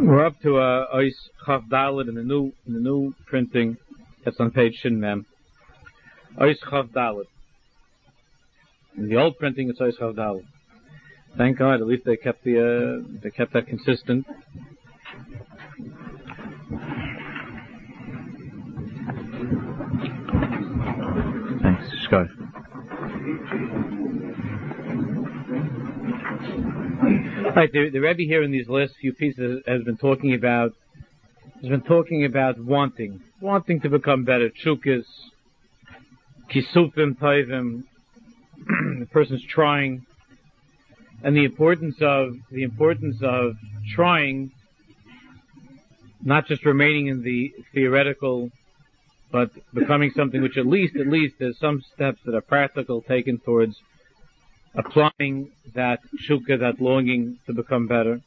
We're up to uh, Ois Chaf Dalet in the new in the new printing. That's on page Shin Mem. Ois Dalet. In the old printing, it's Ois Chaf Dalet. Thank God, at least they kept the uh, they kept that consistent. Thanks, Scott. Right, the, the Rebbe here in these last few pieces has been talking about has been talking about wanting, wanting to become better. Chukas, kisufim, toivim. the person's trying, and the importance of the importance of trying, not just remaining in the theoretical, but becoming something which at least at least there's some steps that are practical taken towards applying that shuka, that longing to become better.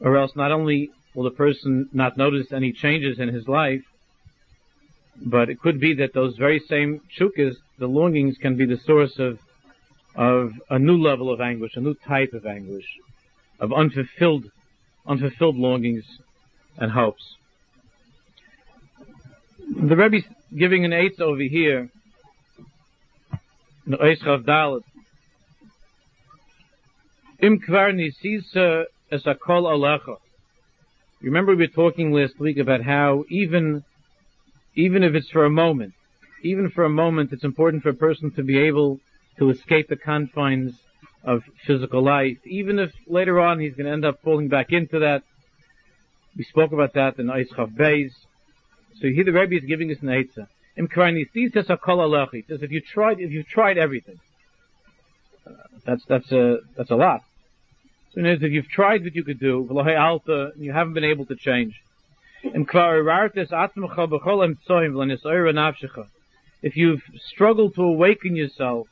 Or else not only will the person not notice any changes in his life, but it could be that those very same shukas, the longings can be the source of, of a new level of anguish, a new type of anguish, of unfulfilled, unfulfilled longings and hopes. The Rebbe's giving an eighth over here Dalet. Im nisisa es a kol alecha. Remember we were talking last week about how even, even if it's for a moment, even for a moment, it's important for a person to be able to escape the confines of physical life, even if later on he's going to end up falling back into that. We spoke about that in Eischav Beis. So here the Rebbe is giving us an Eitzah. Im says if you tried if you've tried everything, that's that's a that's a lot. So in other words, if you've tried what you could do, alta, and you haven't been able to change. If you've struggled to awaken yourself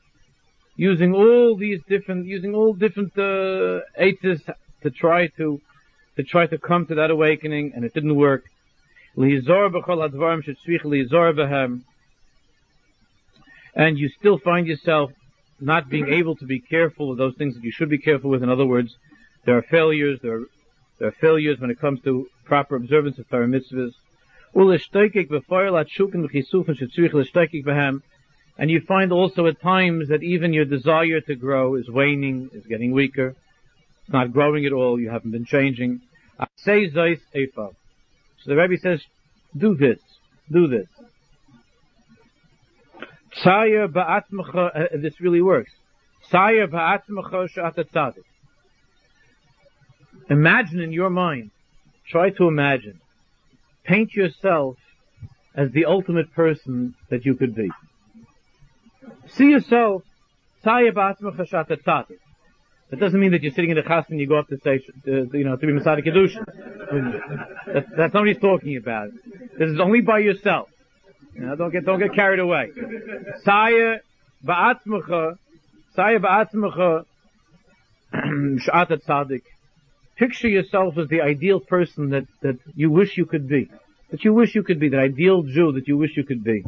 using all these different using all different uh, to try to to try to come to that awakening and it didn't work, and you still find yourself not being able to be careful of those things that you should be careful with. In other words, there are failures, there are, there are failures when it comes to proper observance of Torah mitzvahs. And you find also at times that even your desire to grow is waning, is getting weaker. It's not growing at all, you haven't been changing. So the Rebbe says, do this, do this. Tzayir ba'atmecha, uh, this really works. Tzayir ba'atmecha sh'ata tzadik. Imagine in your mind, try to imagine, paint yourself as the ultimate person that you could be. See yourself, tzayir ba'atmecha sh'ata tzadik. That doesn't mean that you're sitting in the chas and you go up to say, uh, you know, to be Masada Kedusha. That's, that's not what he's talking about. This is only by yourself. Don't get, don't get carried away. Saya ba'atzmecha, saya ba'atzmecha, sh'at tzaddik. Picture yourself as the ideal person that, that you wish you could be. That you wish you could be, the ideal Jew that you wish you could be.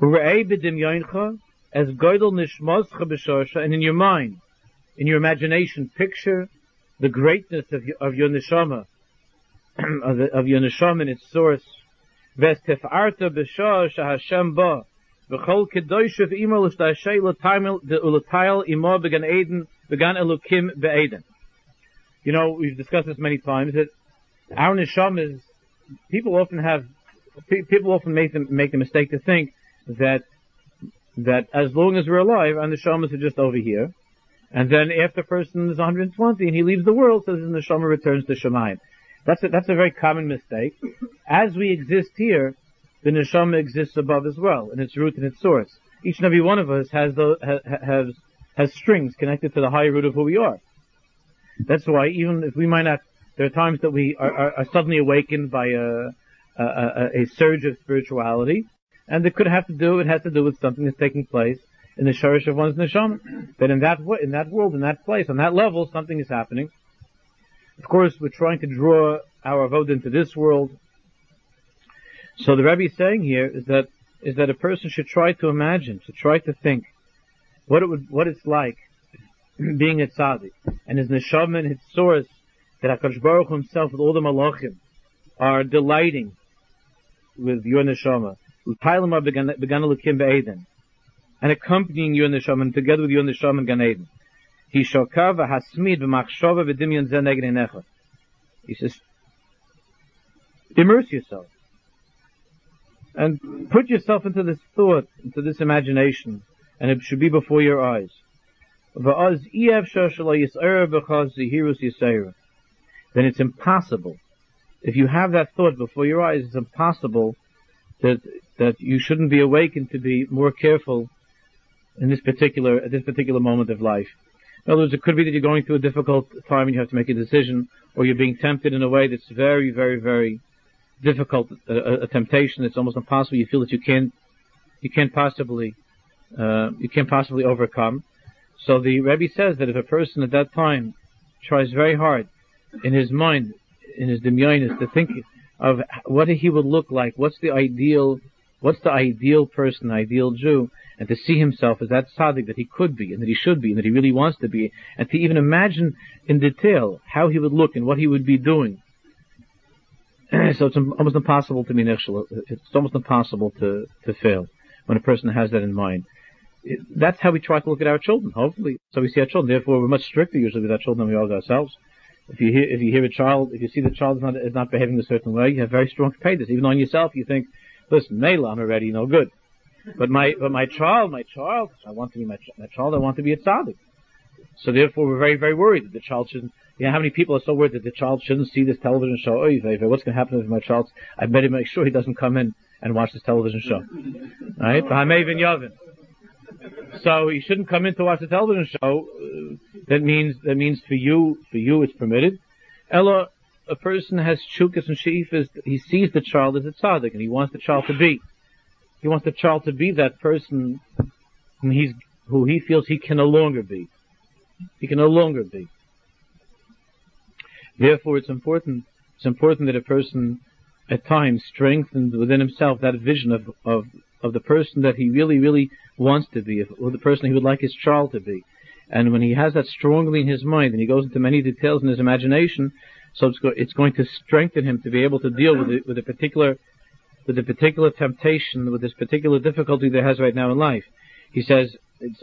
As goydel nishmoscha and in your mind, in your imagination, picture the greatness of your, of your neshama, of, the, of your neshama and its source. V'estefarta b'shah shahashem ba, v'chol kedoshev imo l'stashay l'tayil imo began Eden, began elukim be'eden. You know, we've discussed this many times, that our neshama is, people often have, people often make the, make the mistake to think that, that as long as we're alive, our neshamas are just over here, and then after person is 120 and he leaves the world, so the neshama returns to Shemayim. That's a, that's a very common mistake. As we exist here, the neshama exists above as well, in its root and its source. Each and every one of us has the, has, has strings connected to the higher root of who we are. That's why even if we might not, there are times that we are, are, are suddenly awakened by a, a, a, a surge of spirituality, and it could have to do, it has to do with something that's taking place in the shorish of one's neshama. That in that in that world, in that place, on that level, something is happening. Of course, we're trying to draw our vote into this world. So the Rebbe is saying here is that is that a person should try to imagine, to try to think what it would, what it's like being a tzaddik, and his neshama and his source that HaKadosh Baruch himself with all the malachim are delighting with your neshama. And accompanying your neshama and together with your neshama in Gan Eden. He shokav hasmid v'machshava v'dimyon zeh neged He says, immerse yourself. And put yourself into this thought, into this imagination, and it should be before your eyes. Then it's impossible. If you have that thought before your eyes, it's impossible that that you shouldn't be awakened to be more careful in this particular at this particular moment of life. In other words, it could be that you're going through a difficult time and you have to make a decision, or you're being tempted in a way that's very, very, very difficult, a, a temptation that's almost impossible. You feel that you can't, you can't possibly, uh, you can't possibly overcome. So the Rebbe says that if a person at that time tries very hard in his mind, in his demyonis, to think of what he would look like, what's the ideal, what's the ideal person, ideal Jew, and to see himself as that tzaddik that he could be, and that he should be, and that he really wants to be, and to even imagine in detail how he would look and what he would be doing. so it's almost impossible to be It's almost impossible to, to fail when a person has that in mind. It, that's how we try to look at our children, hopefully. So we see our children. Therefore, we're much stricter usually with our children than we are with ourselves. If you hear, if you hear a child, if you see the child is not, is not behaving a certain way, you have very strong this. Even on yourself, you think, listen, Mela, I'm already no good. But my, but my child, my child, I want to be my, my child, I want to be a tzaddik. So therefore, we're very, very worried that the child shouldn't. You know, how many people are so worried that the child shouldn't see this television show? Oh, what's going to happen if my child? I better make sure he doesn't come in and watch this television show. Right? So he shouldn't come in to watch the television show. Uh, that means that means for you, for you, it's permitted. Ella, a person has chukas and sheifas. He sees the child as a tzaddik, and he wants the child to be. He wants the child to be that person whom he's who he feels he can no longer be. He can no longer be. Therefore, it's important. It's important that a person, at times, strengthens within himself that vision of of of the person that he really, really wants to be, or the person he would like his child to be. And when he has that strongly in his mind, and he goes into many details in his imagination, so it's, go, it's going to strengthen him to be able to deal with it, with a particular, with a particular temptation, with this particular difficulty that has right now in life. He says, it's,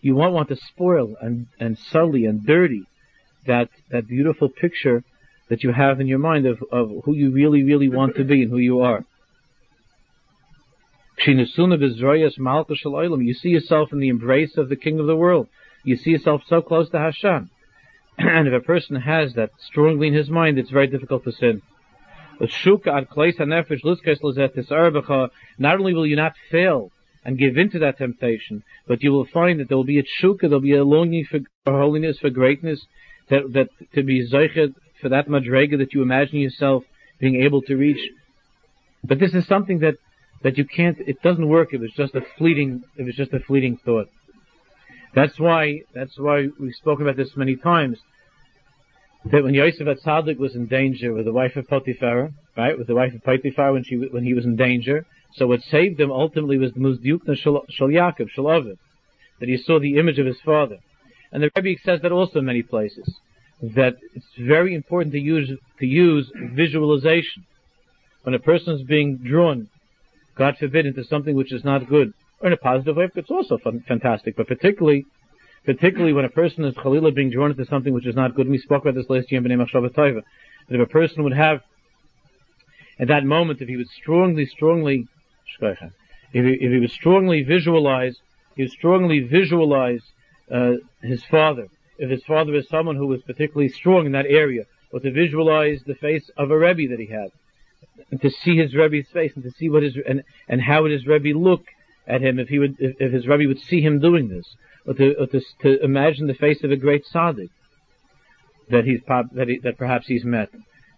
you won't want to spoil and, and sully and dirty that, that beautiful picture that you have in your mind of, of who you really, really want to be and who you are. You see yourself in the embrace of the King of the world. You see yourself so close to Hashem. and if a person has that strongly in his mind, it's very difficult to sin. Not only will you not fail and give in to that temptation, but you will find that there will be a shuka, there will be a longing for holiness, for greatness, that, that to be zeichet for that madrega that you imagine yourself being able to reach. But this is something that, that you can't, it doesn't work if it's just a fleeting, if it's just a fleeting thought. That's why, that's why we've spoken about this many times. That when Yosef Atzadik was in danger with the wife of Potiphar, right, with the wife of Potiphar when she, when he was in danger, so what saved him ultimately was the Muzdukna Shal Yaakov, Shalavid, that he saw the image of his father. And the Rebbe says that also in many places that it's very important to use to use visualization. When a person is being drawn, God forbid, into something which is not good, or in a positive way, it's also fun, fantastic. But particularly, particularly when a person is chalila being drawn into something which is not good. And we spoke about this last year in B'nai Machshava That if a person would have, at that moment, if he would strongly, strongly, if he, if he would strongly visualize, he would strongly visualize uh, his father if his father is someone who was particularly strong in that area, or to visualize the face of a Rebbe that he had, and to see his Rebbe's face, and to see what his, and, and how would his Rebbe look at him if he would, if, if his Rebbe would see him doing this, or to, or to, to imagine the face of a great tzaddik that he's, that, he, that perhaps he's met.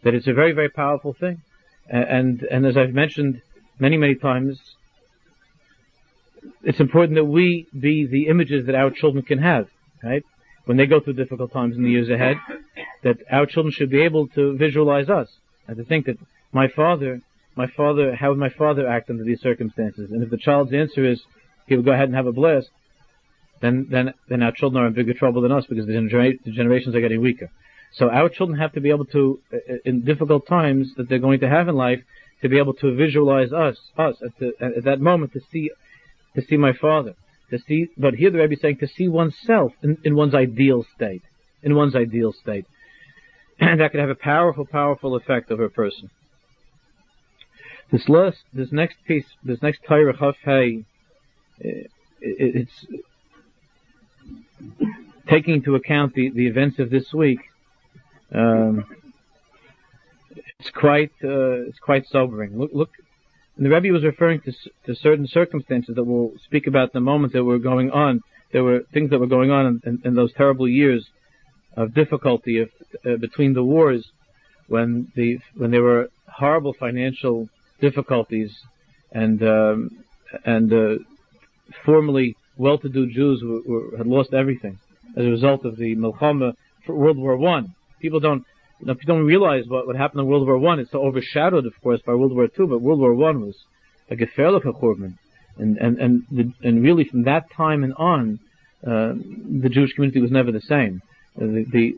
That it's a very, very powerful thing. And, and as I've mentioned many, many times, it's important that we be the images that our children can have, right? when they go through difficult times in the years ahead, that our children should be able to visualize us and to think that my father, my father, how would my father act under these circumstances? And if the child's answer is he would go ahead and have a blast, then then then our children are in bigger trouble than us because the, genera- the generations are getting weaker. So our children have to be able to, uh, in difficult times that they're going to have in life, to be able to visualize us, us at, the, at that moment to see, to see my father, to see. But here the Rebbe is saying to see oneself in, in one's ideal state, in one's ideal state, and that could have a powerful, powerful effect over a person. This last, this next piece, this next Torah Chaf Hey, it's taking into account the, the events of this week. Um, it's quite uh, it's quite sobering. Look, look. the Rebbe was referring to to certain circumstances that we'll speak about in a moment that were going on. There were things that were going on in, in, in those terrible years of difficulty of, uh, between the wars, when the when there were horrible financial difficulties, and um, and uh, formerly well-to-do Jews were, were, had lost everything as a result of the Milchama for World War One. People don't you know, people don't realize what, what happened in World War One. It's so overshadowed, of course, by World War Two. But World War One was a gefährliche churban, and and and the, and really from that time and on, uh, the Jewish community was never the same. The, the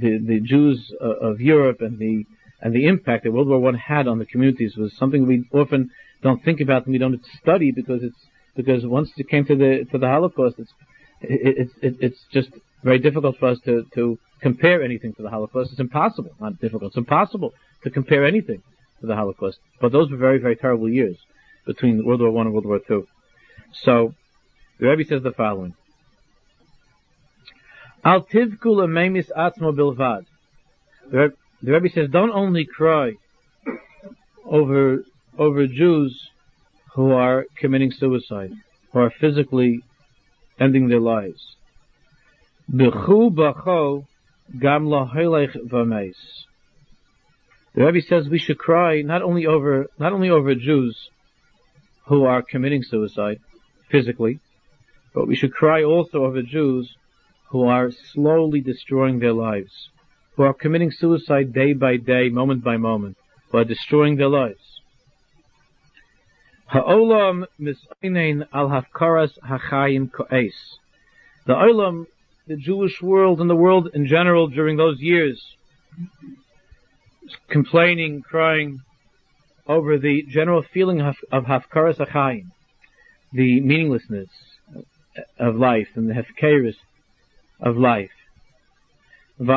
the the Jews uh, of Europe and the and the impact that World War One had on the communities was something we often don't think about and we don't study because it's because once it came to the to the Holocaust, it's it, it, it's just very difficult for us to, to compare anything to the Holocaust. It's impossible, not difficult, it's impossible to compare anything to the Holocaust. But those were very, very terrible years between World War One and World War Two. So, the Rebbe says the following. Al bilvad. The Rebbe says, don't only cry over, over Jews who are committing suicide, who are physically ending their lives. The Rebbe says we should cry not only over not only over Jews who are committing suicide physically, but we should cry also over Jews who are slowly destroying their lives, who are committing suicide day by day, moment by moment, who are destroying their lives. Hachayim. The olam the Jewish world and the world in general during those years, complaining, crying over the general feeling of, hafkaras achayim, the meaninglessness of life and the hefkeris of life. And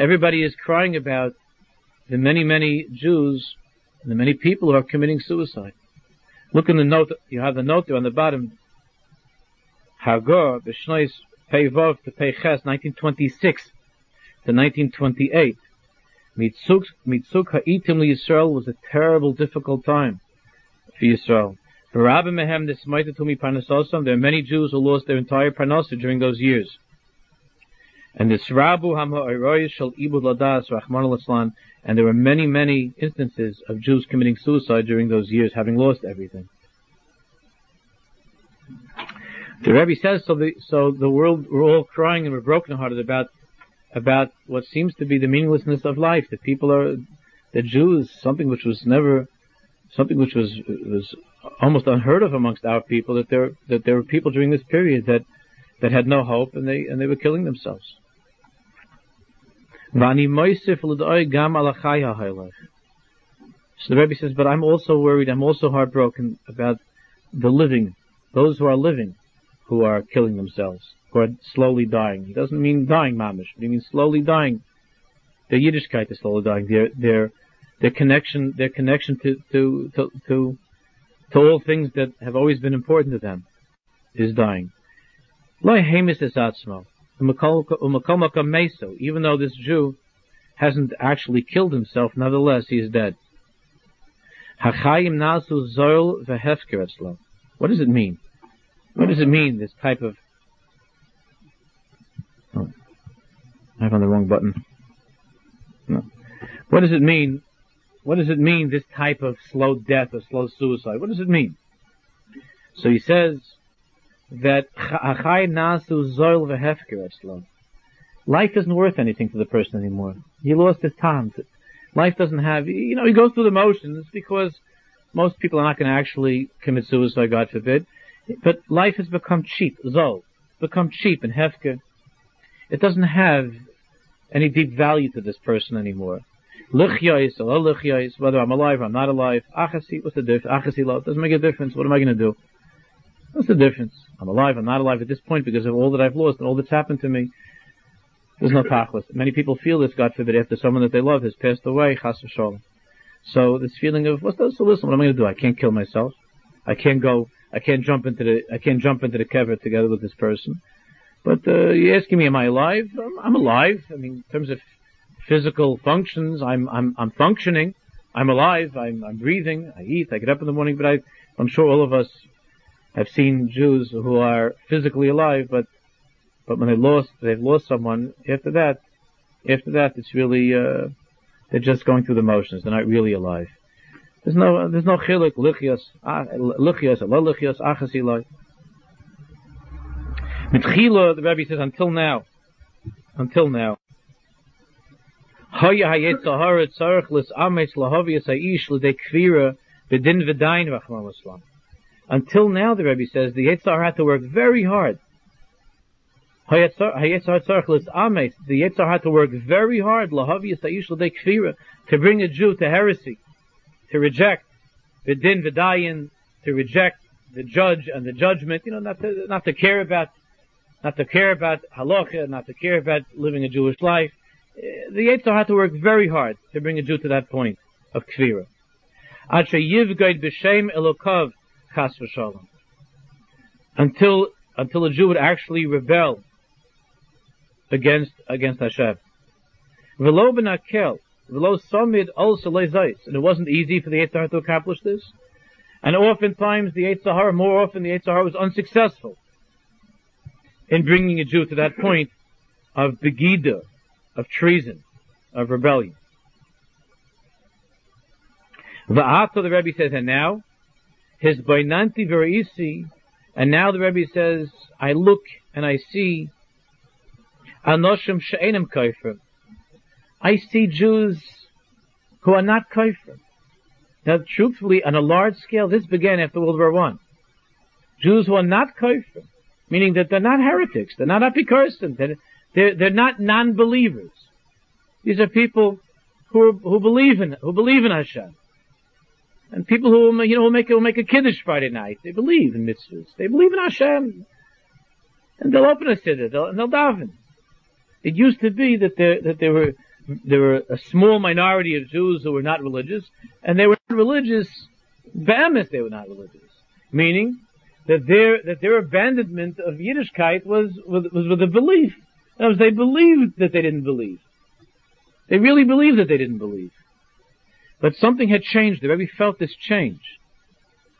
everybody is crying about the many, many Jews and the many people who are committing suicide. Look in the note, you have the note there on the bottom. Hagor, B'shnois Peivov to Peiches, 1926 to 1928. Mitzuk, Mitzuk Ha'itim Yisrael was a terrible, difficult time for Yisrael. There are many Jews who lost their entire parnasa during those years. And this Rabu Hama Shal Ibud Ladas Rahman and there were many, many instances of Jews committing suicide during those years, having lost everything. The Rebbe says so. The so the world we're all crying and we're brokenhearted about about what seems to be the meaninglessness of life. That people are the Jews, something which was never, something which was was almost unheard of amongst our people. That there that there were people during this period that that had no hope and they and they were killing themselves. So the Rebbe says, but I'm also worried, I'm also heartbroken about the living, those who are living, who are killing themselves, who are slowly dying. He doesn't mean dying mamish, but he means slowly dying. Their Yiddishkeit is slowly dying. Their, their, their connection, their connection to, to, to, to, to all things that have always been important to them is dying. Even though this Jew hasn't actually killed himself, nevertheless he is dead. What does it mean? What does it mean, this type of... Oh, I on the wrong button. No. What does it mean? What does it mean, this type of slow death or slow suicide? What does it mean? So he says, that life isn't worth anything to the person anymore. He lost his time. Life doesn't have, you know, he goes through the motions because Most people are not going to actually commit suicide, God forbid. But life has become cheap, zol. become cheap and hefker. It doesn't have any deep value to this person anymore. Lichyais, or lichyais, whether I'm alive or I'm not alive. Achasi, what's the difference? Achasi love, doesn't make a difference. What am I going to do? What's the difference? I'm alive, I'm not alive at this point because of all that I've lost and all that's happened to me. There's no tachlis. Many people feel this, God forbid, after someone that they love has passed away, chas v'sholem. So this feeling of, what's the solution? What am I going to do? I can't kill myself. I can't go, I can't jump into the, I can't jump into the kever together with this person. But, uh, you're asking me, am I alive? I'm, I'm alive. I mean, in terms of physical functions, I'm, I'm, I'm functioning. I'm alive. I'm, I'm breathing. I eat. I get up in the morning, but I, I'm sure all of us have seen Jews who are physically alive, but but when they lost, they've lost someone. After that, after that, it's really uh, they're just going through the motions. They're not really alive. There's no there's no chilik lichias lichias lo lichias achasilai. Mitchila, the Rebbe says until now, until now. Haya hayetzahara tzarich lis ametz lahavias haish l'dei kvira bedin v'dayin v'achman l'slam. Until now, the Rebbe says, the Yetzar had to work very hard. The Yetzar had to work very hard to bring a Jew to heresy, to reject the din v'dayin, to reject the judge and the judgment, you know, not to, not to care about, not to care about halacha, not to care about living a Jewish life. The Yetzar had to work very hard to bring a Jew to that point of v'shalom. Until, until a Jew would actually rebel against, against Hashem. V'lo b'nakel, v'lo somid also. And it wasn't easy for the Yitzhar to accomplish this. And oftentimes the Yitzhar, more often the Yitzhar was unsuccessful in bringing a Jew to that point of begida, of treason, of rebellion. Va'ata, the Rebbe says, and now, his bainanti verisi, and now the Rebbe says, I look and I see anoshim she'enim kaifer. I see Jews who are not kaifer. Now, truthfully, on a large scale, this began after World War One. Jews who are not kaifer, meaning that they're not heretics, they're not apikorsons, they're, they're, they're not non-believers. These are people who, who believe in, who believe in Hashem. And people who, you know, will make, will make a kiddush Friday night. They believe in mitzvahs. They believe in Hashem. And they'll open a siddur, they'll, and they'll daven. It used to be that there, that there were, there were a small minority of Jews who were not religious, and they were not religious, behemoth they were not religious. Meaning, that their, that their abandonment of Yiddishkeit was, was, was with a belief. In words, they believed that they didn't believe. They really believed that they didn't believe. But something had changed. The Rebbe felt this change.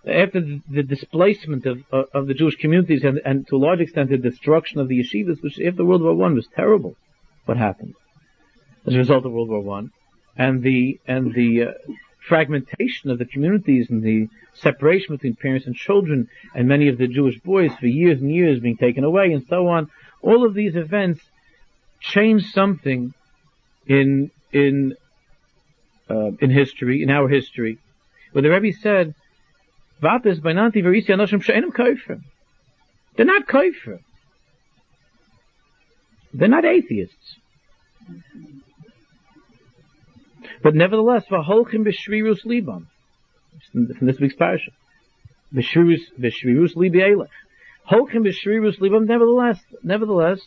After the, displacement of, of, of, the Jewish communities and, and, to a large extent the destruction of the yeshivas, which after World War One was terrible, what happened as a result of World War One, and the and the uh, fragmentation of the communities and the separation between parents and children, and many of the Jewish boys for years and years being taken away, and so on. All of these events change something in in uh, in history, in our history, where the Rebbe said, "Vates beinanti verisi anoshim she'enim kofer." They're not kofer. They're not atheists. But nevertheless, v'holchim b'shvirus libam. From this week's parasha. B'shvirus, b'shvirus libi. Holchim b'shvirus libam, nevertheless, nevertheless,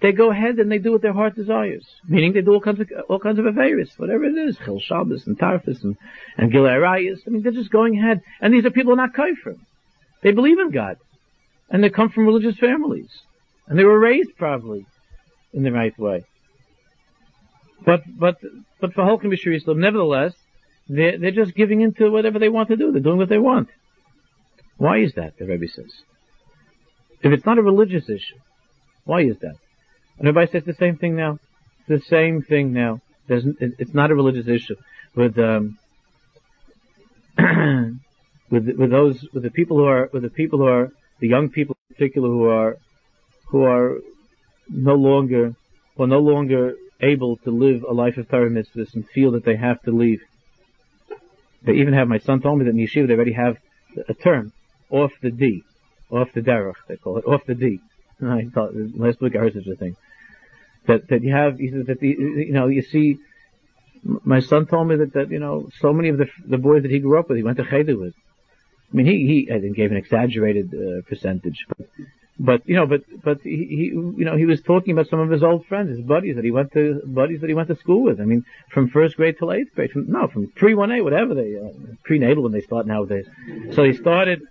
they go ahead and they do what their heart desires. Meaning they do all kinds of, all kinds of affairs, whatever it is, Chil Shabbos and Tarfus and, and Gilei Arayas. I mean, they're just going ahead. And these are people who are not kafir. They believe in God. And they come from religious families. And they were raised probably in the right way. But, but, but for Holcomb Islam, nevertheless, they're, they're just giving into whatever they want to do. They're doing what they want. Why is that, the Rebbe says? If it's not a religious issue, why is that? And everybody says the same thing now. the same thing now. There's, it's not a religious issue. With, um, with, with those, with the people who are, with the people who are, the young people in particular who are, who are no longer, who are no longer able to live a life of Torah mitzvahs and feel that they have to leave. They even have, my son told me that in yeshiva they already have a term, off the D, off the derech, they call it, off the D. I thought, last week I heard such a thing. That, that you have, he says that the, you know, you see, my son told me that, that, you know, so many of the, the boys that he grew up with, he went to cheder with. I mean, he, he, I think gave an exaggerated, uh, percentage, but, but, you know, but, but he, he, you know, he was talking about some of his old friends, his buddies that he went to, buddies that he went to school with. I mean, from first grade till eighth grade, from, no, from pre-1A, whatever they, uh, prenatal when they start nowadays. So he started,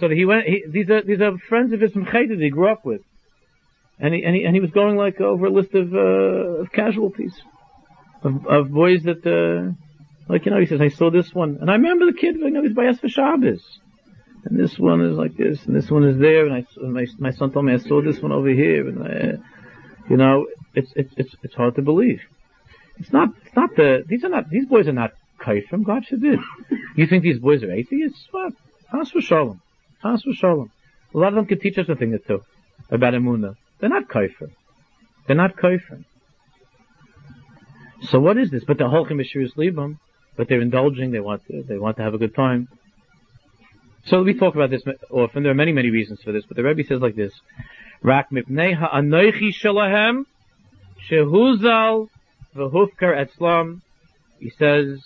so he went, he, these are, these are friends of his from that he grew up with. And he, and he, and he was going like over a list of, uh, of casualties. Of, of boys that, uh, like, you know, he says, I saw this one. And I remember the kid, you know, he's by Esfa Shabbos. And this one is like this, and this one is there, and I, my, my son told me I saw this one over here, and I, you know, it's, it's, it's, it's hard to believe. It's not, it's not the, these are not, these boys are not kaifrim, God forbid. You think these boys are atheists? What? Chas v'shalom. Chas v'shalom. A lot of them could teach us a thing or two about Emunah. They're not kaifrim. They're not kaifrim. So what is this? But the holchem is libam, but they're indulging, they want to, they want to have a good time. So we talk about this often. There are many, many reasons for this, but the Rebbe says like this: Rak mipnei ha'anoichi shalahem shehuzal etzlam. He says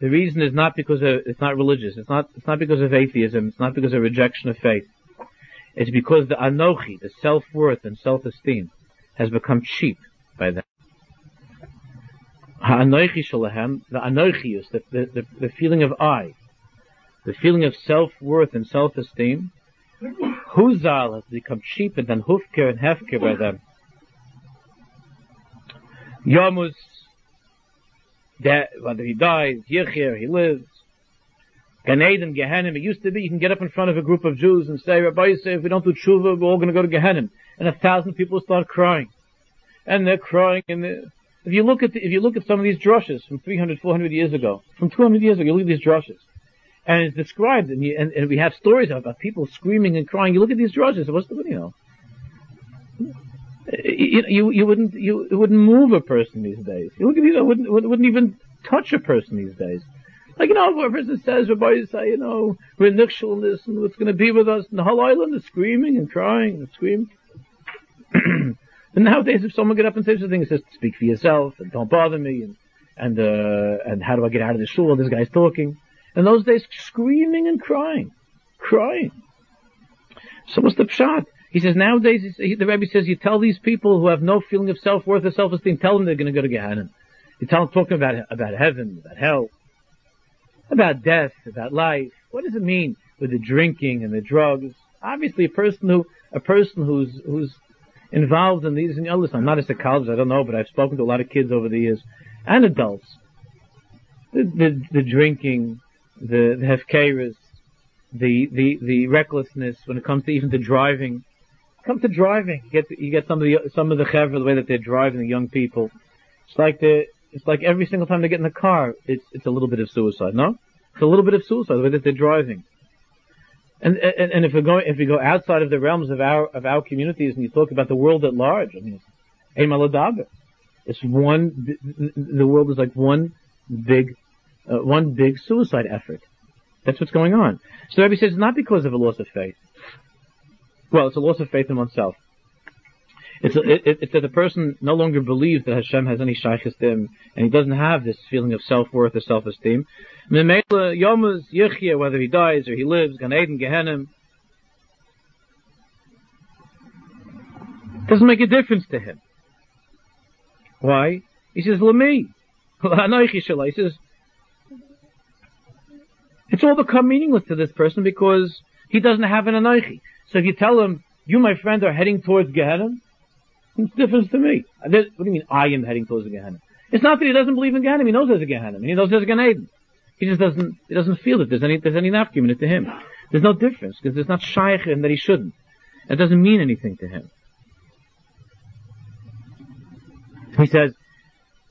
the reason is not because of, it's not religious. It's not, it's not because of atheism. It's not because of rejection of faith. It's because the anochi, the self-worth and self-esteem, has become cheap by them. Ha'anochi shalahem, the anochius, the, the, the, feeling of I, the feeling of self-worth and self-esteem, Huzal has become cheaper than Hufker and Hefker by them. Yamus, that whether he dies, Yechir, he lives. Gan Eden, Gehenim, it used to be you can get up in front of a group of Jews and say, Rabbi say if we don't do tshuva, we're all going to go to Gehenim. And a thousand people start crying. And they're crying and they're, if you look at the, if you look at some of these drushes from 300, 400 years ago, from 200 years ago, you look at these drushes and it's described, and, you, and, and, we have stories about people screaming and crying. You look at these drushes, what's the, you know, you, you, you wouldn't, you, wouldn't move a person these days. You at these, it wouldn't, wouldn't even touch a person these days. Like, you know, if a person says, Rabbi say, you know, we're nixal in this, and what's going to be with us, and the whole island is screaming and crying and screaming. and nowadays, if someone get up and says something, and says, speak for yourself, and don't bother me, and, and, uh, and how do I get out of the shul? This guy's talking. In those days, screaming and crying. Crying. So what's the pshat? He says nowadays, the Rebbe says, you tell these people who have no feeling of self-worth or self-esteem, tell them they're going to go to Gehenna. You tell them talking about, about heaven, about hell, about death, about life. What does it mean with the drinking and the drugs? Obviously a person who, a person who's, who's involved in these, and know, listen, I'm not a psychologist, I don't know, but I've spoken to a lot of kids over the years, and adults. The, the, the drinking, the, the hefkeris, the, the, the recklessness when it comes to even to driving. Come to driving, you get, you get some of the, some of the chevra, the way that they're driving, the young people. It's like the, it's like every single time they get in the car, it's, it's a little bit of suicide, no? It's a little bit of suicide, the way that they're driving. And, and, and if we go, if we go outside of the realms of our, of our communities and you talk about the world at large, I mean, it's, it's one, the world is like one big uh, one big suicide effort. That's what's going on. So Rebbe says it's not because of a loss of faith. Well, it's a loss of faith in oneself. It's, a, it, that the person no longer believes that Hashem has any shaykhis to him, and he doesn't have this feeling of self-worth or self-esteem. Whether he dies or he lives, Gan Eden, Gehenim, doesn't make a difference to him. Why? He says, Lami. He says, it's all become meaningless to this person because he doesn't have an anoichi. So if you tell him, you, my friend, are heading towards Gehenna, what's the difference to me? What do you mean I am heading towards Gehenna? It's not that he doesn't believe in Gehenna. He knows there's a Gehenna. He knows there's a Gan Eden. He just doesn't, he doesn't feel that there's any, there's any nafkim to him. There's no difference because there's not shaykh in that he shouldn't. It doesn't mean anything to him. He says,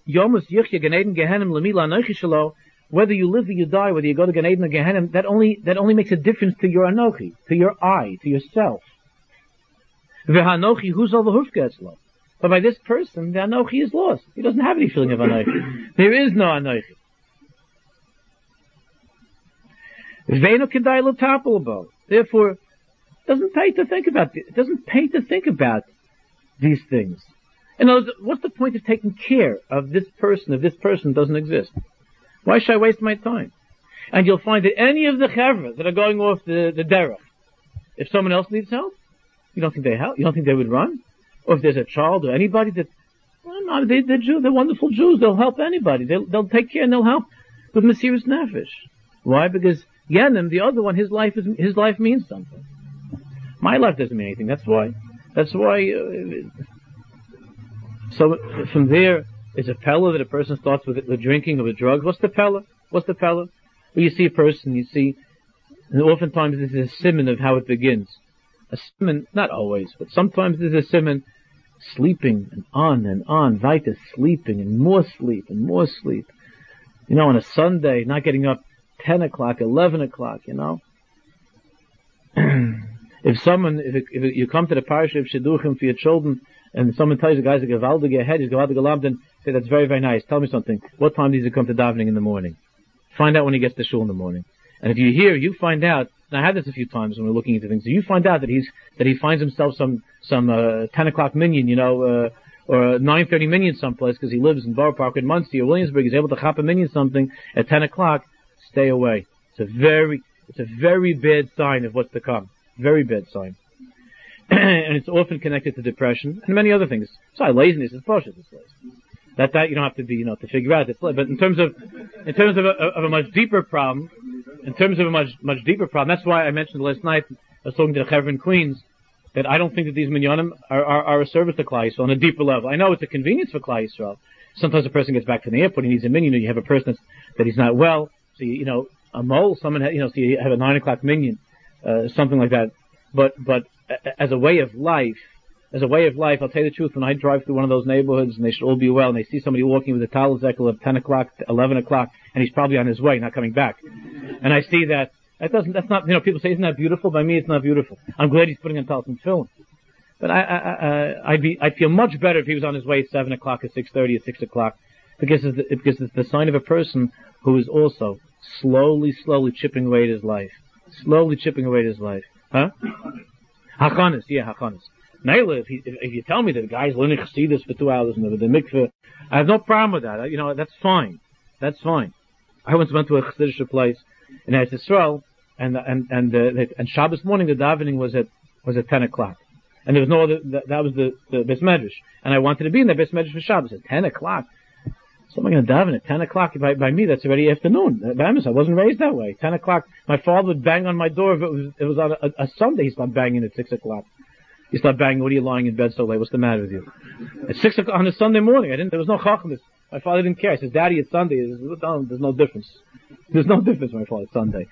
Yomus Yichya Gan Eden Gehenim Lamila whether you live or you die, whether you go to Gan Eden or Gehenna, that only, that only makes a difference to your Anochi, to your I, to yourself. V'hanochi who's all the hufgetzlo. But by this person, the Anochi is lost. He doesn't have any feeling of Anochi. There is no Anochi. Therefore, it doesn't pay to think about it doesn't pay to think about these things. In other words, what's the point of taking care of this person if this person doesn't exist? Why should I waste my time? And you'll find that any of the chevra that are going off the, the derech, if someone else needs help, you don't think they help? You don't think they would run? Or if there's a child or anybody that, well, no, they, they're Jew, they're wonderful Jews, they'll help anybody. They'll, they'll take care and they'll help with Mesiris Nefesh. Why? Because Yenim, the other one, his life is, his life means something. My life doesn't mean anything. That's why. That's why. Uh, so from there is a pella that a person starts with the drinking of a drug. What's the pella? What's the pella? Well, you see a person, you see, and oftentimes this is a simon of how it begins. A simon, not always, but sometimes this is a simon sleeping and on and on, weiter sleeping and more sleep and more sleep. You know, on a Sunday, not getting up 10 o'clock, 11 o'clock, you know. if someone, if, if you come to the parish of Shidduchim for your children, and someone tells you, guys, a gewaldige head, he's gewaldige lamb, then say, that's very, very nice. Tell me something. What time does he come to davening in the morning? Find out when he gets to shul in the morning. And if you hear, you find out, and I had this a few times when we're looking into things, you find out that he's, that he finds himself some, some, uh, 10 o'clock minyan, you know, uh, or a 9.30 minyan someplace because he lives in Borough Park in Monsey or Williamsburg, he's able to chop a minyan something at 10 o'clock, stay away. It's a very, it's a very bad sign of what's to come. Very bad sign. and it's often connected to depression and many other things. So laziness is bullshit. It's lazy. That that you don't have to be, you know, to figure out. It's, but in terms of, in terms of a, of a much deeper problem, in terms of a much much deeper problem. That's why I mentioned last night. I was talking to the Chevron Queens that I don't think that these minyanim are, are, are a service to Klal Yisrael on a deeper level. I know it's a convenience for Klal Yisrael. Sometimes a person gets back to the airport, he needs a minyan, you have a person that he's not well, so you, you know, a mole, someone, you know, so you have a nine o'clock minyan, uh, something like that. But, but as a way of life, as a way of life, I'll tell you the truth, when I drive through one of those neighborhoods and they should all be well and they see somebody walking with a talazekel at 10 o'clock, 11 o'clock, and he's probably on his way, not coming back. And I see that, that doesn't, that's not, you know, people say, isn't that beautiful? By me, it's not beautiful. I'm glad he's putting on Talcum film. But I, I, I, uh, I'd be, I'd feel much better if he was on his way at 7 o'clock, at 6.30, or 6 o'clock. Because it's, the, because it's the sign of a person who is also slowly, slowly chipping away at his life. Slowly chipping away at his life. Huh? Hachanis, yeah, Hachanis. Naila, if, if, if you tell me that the guy's learning Chassidus for two hours in the, mikveh, I have no problem with that. You know, that's fine. That's fine. I once went to a Chassidish place in Eretz Yisrael, and and and uh, and Shabbos morning the davening was at was at ten o'clock, and there was no other. That, that was the the beis medrash, and I wanted to be in the beis medrash for Shabbos at ten o'clock. So am I going to daven at 10 o'clock? By, by me, that's already afternoon. I wasn't raised that way. 10 o'clock, my father would bang on my door if it was, it was on a, a Sunday. He started banging at 6 o'clock. He started banging, what are you lying in bed so late? What's the matter with you? At 6 o'clock on a Sunday morning, I didn't, there was no chachmas. My father didn't care. He says, Daddy, it's Sunday. There's no difference. There's no difference, my father, Sunday.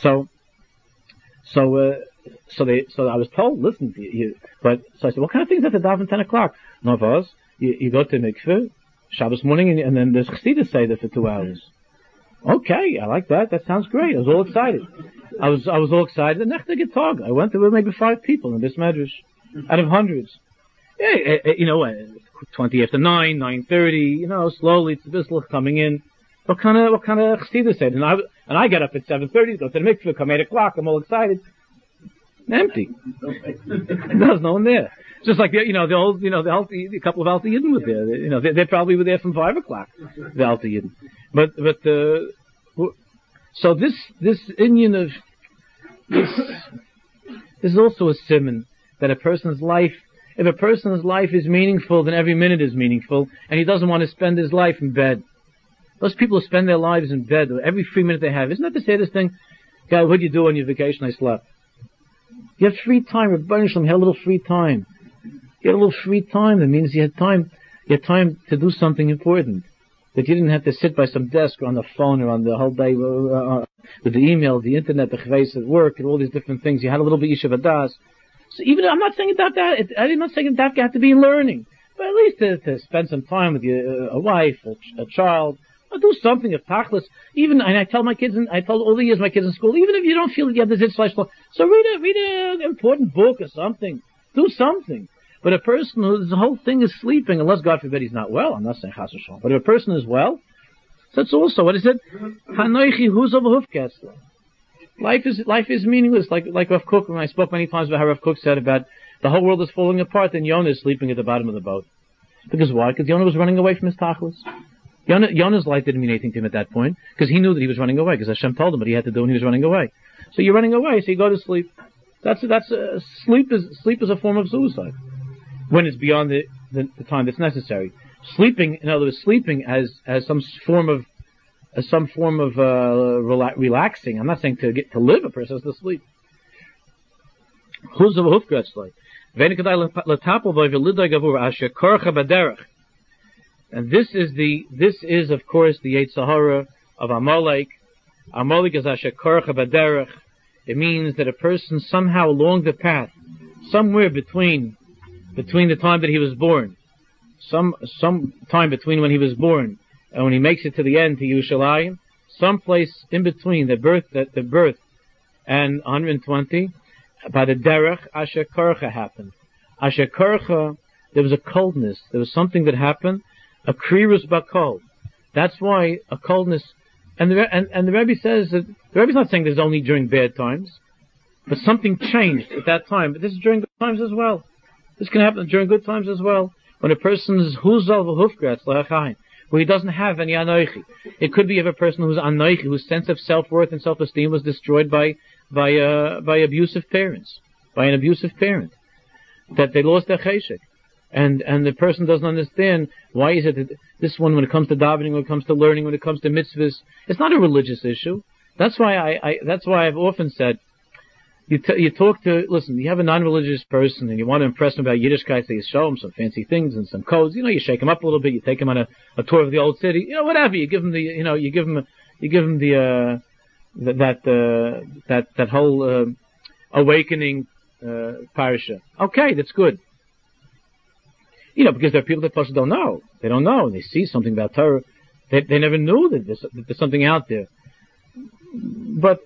So, so, uh, so they, so I was told, listen, you, but, so I said, what kind of things at the daven 10 o'clock? No, for you, you go to mikveh, Shabbos morning, and, and then there's Chassidus Seder for two hours. Okay, I like that. That sounds great. I was all excited. I was I was all excited. The next talk. I went. There were maybe five people in this medrash, out of hundreds. Yeah, eh, eh, you know, eh, twenty after nine, nine thirty. You know, slowly it's Bissell coming in. What kind of what kind of chassidus said? And I and I get up at seven thirty, go to the mikveh, come eight o'clock. I'm all excited. Empty. There's no one there. Just like the, you know the old you know the Alti, a couple of Alta Yidden were there. You know they, they probably were there from five o'clock. The Alta Yidden, but but uh, so this this Indian of this, this is also a simon that a person's life. If a person's life is meaningful, then every minute is meaningful, and he doesn't want to spend his life in bed. Those people who spend their lives in bed every free minute they have, isn't that the saddest thing? God, what do you do on your vacation? I slept. You have free time. Rabbi Shalom, had a little free time. You had a little free time. That means you had time, you had time to do something important. That you didn't have to sit by some desk or on the phone or on the whole day uh, uh with the email, the internet, the chveis at work, and all these different things. You had a little bit yishuv adas. So even I'm not saying that, that I'm not saying that you have to be learning, but at least to, to spend some time with your, uh, a wife, a, a child, or do something of tachlis. Even and I tell my kids, and I tell all the years my kids in school, even if you don't feel you have the zitz so read a read an important book or something. Do something. But a person whose whole thing is sleeping, unless God forbid he's not well, I'm not saying chas v'shalom, but if a person is well, that's also what he said. Hanoichi huzov hufkesler. Life is life is meaningless. Like like Rav Kook, when I spoke many times about how Rav Kook said about the whole world is falling apart and Yonah is sleeping at the bottom of the boat. Because why? Because Yonah was running away from his tachlis. Yonah, Yonah's life didn't mean anything to him at that point because he knew that he was running away because Hashem told him what he had to do and he was running away. So you're running away, so you go to sleep. That's that's uh, sleep is sleep is a form of suicide when it's beyond the, the, the time that's necessary. Sleeping, in other words, sleeping as as some form of as some form of uh, rela- relaxing. I'm not saying to get to live. A person has to sleep. And this is the this is of course the Yetzer Hara of Amalek. Amalek is asher. It means that a person somehow along the path, somewhere between between the time that he was born, some some time between when he was born and when he makes it to the end to Yerushalayim, someplace in between the birth the, the birth and 120, by the derech Asher Korcha happened. Asher Korcha, there was a coldness. There was something that happened. A krirus bakol. That's why a coldness. And the and, and the Rebbe says that the Rebbe's not saying this only during bad times, but something changed at that time. But this is during good times as well. This can happen during good times as well. When a person is huzal v'hufgratz la'achayim, where he doesn't have any anoichi. It could be of a person who's anoichi, whose sense of self-worth and self-esteem was destroyed by by uh, by abusive parents, by an abusive parent, that they lost their cheshek, and and the person doesn't understand why is it that this one, when it comes to davening, when it comes to learning, when it comes to mitzvahs, it's not a religious issue. That's why I, I that's why I've often said. You, t- you talk to, listen, you have a non-religious person and you want to impress him about Yiddishkeit, so you show him some fancy things and some codes. You know, you shake him up a little bit, you take him on a, a tour of the old city, you know, whatever. You give him the, you know, you give him, you give him the, uh, that uh, that that whole uh, awakening uh, parasha. Okay, that's good. You know, because there are people that don't know. They don't know. They see something about Torah. They, they never knew that there's, that there's something out there. But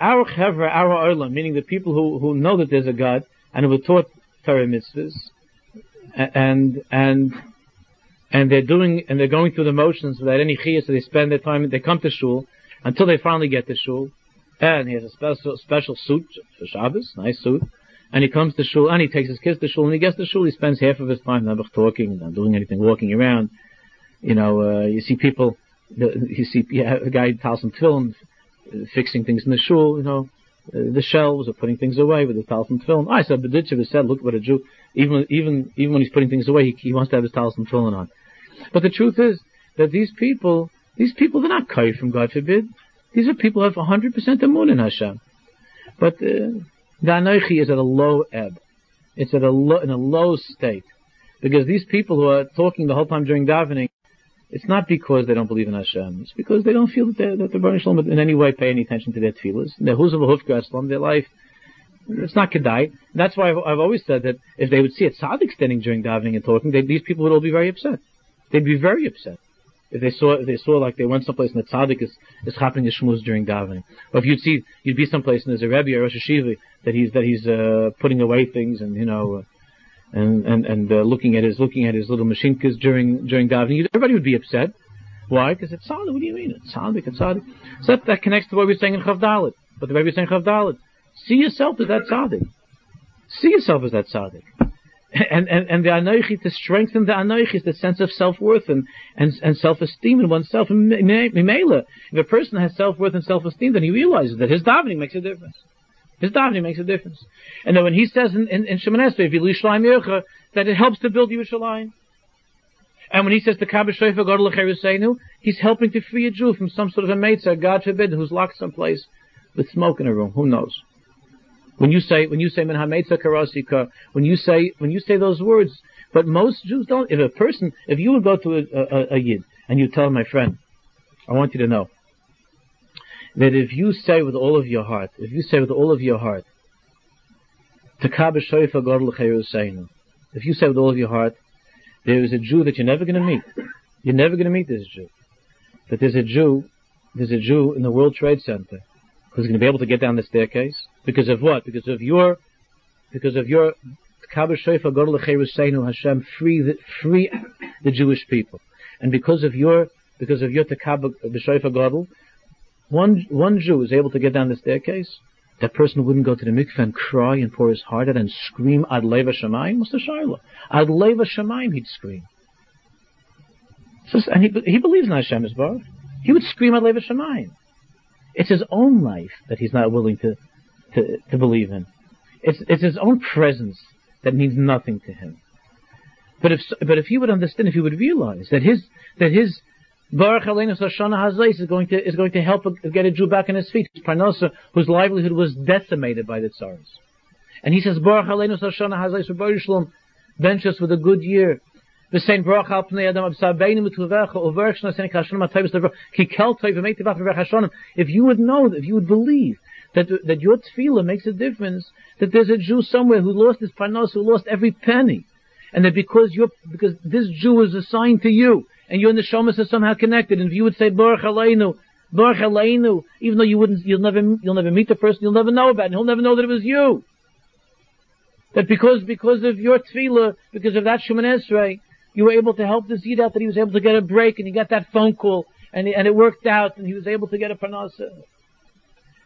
our chevra, our olam, meaning the people who, who know that there's a God and who were taught Torah mitzvahs, and and and they're doing and they're going through the motions without any chiyah, so they spend their time. They come to shul until they finally get to shul. And he has a special special suit for Shabbos, nice suit. And he comes to shul and he takes his kids to shul. And he gets to shul, he spends half of his time not talking, not doing anything, walking around. You know, uh, you see people, you see yeah, a guy tells him film, fixing things in the shul. You know, uh, the shelves or putting things away with the talsum film. I said, Berditchev said, look what a Jew, even even even when he's putting things away, he, he wants to have his talsum film on. But the truth is that these people these people, they're not kai from God forbid. These are people who have 100% amun in Hashem. But uh, the Anoichi is at a low ebb. It's at a low, in a low state. Because these people who are talking the whole time during davening, it's not because they don't believe in Hashem. It's because they don't feel that, that the Baruch Shalom in any way pay any attention to their tefillahs. Their huzav hufka their life, it's not kedai. That's why I've, I've, always said that if they would see a tzaddik standing during davening and talking, they, these people would all be very upset. They'd be very upset if they saw if they saw like they went someplace and the tzaddik is, is happening a during davening, or if you'd see you'd be someplace and there's a rebbe or Rosh Yeshiva that he's that he's uh, putting away things and you know. Uh, and and and uh, looking at his looking at his little machinkas during during davening, everybody would be upset. Why? Because it's tzaddik. What do you mean? It's. It's tzaddik. So that, that connects to what we are saying in Chavdalit. But the way we're saying Chavdalit, see yourself as that tzaddik. See yourself as that tzaddik and, and, and the anoichi, to strengthen the anoichi is the sense of self-worth and, and, and self-esteem in oneself. And if a person has self-worth and self-esteem, then he realizes that his davening makes a difference. His davening makes a difference. And then when he says in, in, in Esrei, that it helps to build Yerushalayim. And when he says to Kabbalah Shofar God he's helping to free a Jew from some sort of a Meitzah, God forbid, who's locked someplace with smoke in a room. Who knows? When you say when you say Menhametza Karasika, when you say when you say those words, but most Jews don't. If a person, if you would go to a, a, a yid and you tell my friend, I want you to know that if you say with all of your heart, if you say with all of your heart, if you say with all of your heart, there is a Jew that you're never going to meet. You're never going to meet this Jew. But there's a Jew, there's a Jew in the World Trade Center who's going to be able to get down the staircase because of what? Because of your, because of your Hashem free the free the Jewish people, and because of your because of your Tekabah B'Shofar Godel, one, one Jew is able to get down the staircase, that person wouldn't go to the mikveh and cry and pour his heart out and scream ad leva shamayim? What's the shaila? Ad leva shamayim, he'd scream. and he, he believes in Hashem bar. He would scream ad leva shamayim. It's his own life that he's not willing to, to, to believe in. It's, it's his own presence that means nothing to him. But if, but if he would understand, if he would realize that his, that his Baruch Aleinu Hashanah Hazais is going to, is going to help get a Jew back on his feet, Parnasa, whose livelihood was decimated by the Tsars. And he says, Baruch Aleinu Hashanah Hazais, Shalom, bench us with a good year. Same Baruch Al Adam Absabeinu Mituvecha, Overch Nasenik Hashanah Matayvus Levrach, Kikel Toiv V'meitivach V'rach Hashanah. If you would know, if you would believe that, that your tefillah makes a difference, that there's a Jew somewhere who lost his parnos, who lost every penny, and that because you because this Jew is assigned to you, and you and the Shomas are somehow connected, and if you would say Baruch Aleinu, Baruch Aleinu, even though you wouldn't, you'll never, you'll never meet the person, you'll never know about it, he'll never know that it was you. That because, because of your tefillah, because of that Shemoneh Esrei, you were able to help the Zid out, that he was able to get a break, and he got that phone call, and, and it worked out, and he was able to get a parnasa.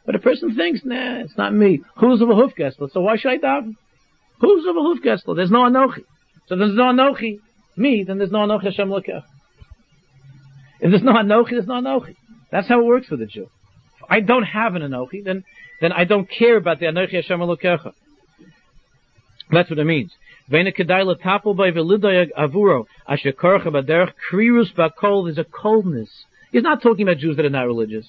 But a person thinks, nah, it's not me. Who's of a hoofgessler? So why should I daven? Who's of a hoofgessler? There's no anochi. So there's no anochi. Me, then there's no anochi Hashem Lekech. If there's no anochi, there's no anochi. That's how it works for the Jew. If I don't have an anochi, then, then I don't care about the anochi Hashem Lekech. That's what it means. There's a coldness. He's not talking about Jews that are not religious.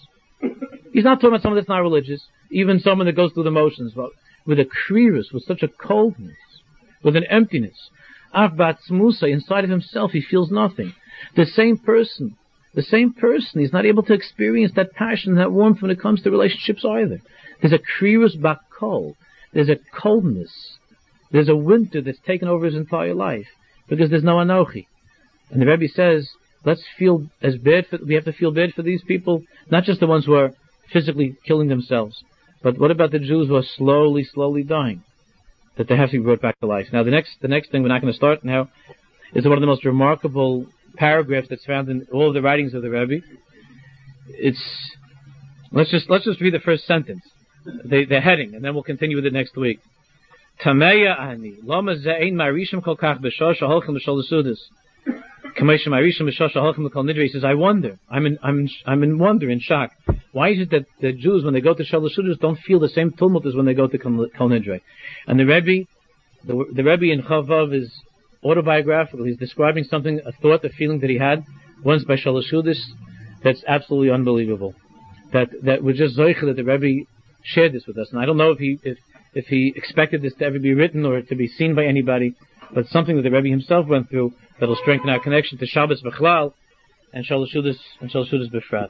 He's not talking about someone that's not religious, even someone that goes through the motions, but with a krirus, with such a coldness, with an emptiness. Av Musa, inside of himself, he feels nothing. The same person, the same person, is not able to experience that passion, that warmth when it comes to relationships either. There's a krirus bakol. There's a coldness. There's a winter that's taken over his entire life because there's no anochi. And the Rebbe says, let's feel as bad for, we have to feel bad for these people, not just the ones who are physically killing themselves. But what about the Jews who are slowly, slowly dying? That they have to be brought back to life. Now the next, the next thing we're not going to start now is one of the most remarkable paragraphs that's found in all of the writings of the Rebbe. It's, let's just, let's just read the first sentence, the, the heading, and then we'll continue with it next week. Tameya ani, lama ze'ein marishim kol kach b'shosha holchim b'shol he says, I wonder. I'm in, I'm in, I'm in wonder, in shock. Why is it that the Jews, when they go to Shalashudus, don't feel the same tumult as when they go to Kol Nidre? And the Rebbe, the, the Rebbe in Chavav is autobiographical. He's describing something, a thought, a feeling that he had once by Shalashudis that's absolutely unbelievable. That, that was just Zoicha that the Rebbe shared this with us. And I don't know if he, if, if he expected this to ever be written or to be seen by anybody, but something that the Rebbe himself went through that'll strengthen our connection to Shabbos Bechlal and Shalashudis and Shalashudis Befrat.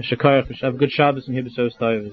Shakayach, have a good Shabbos and Hibbos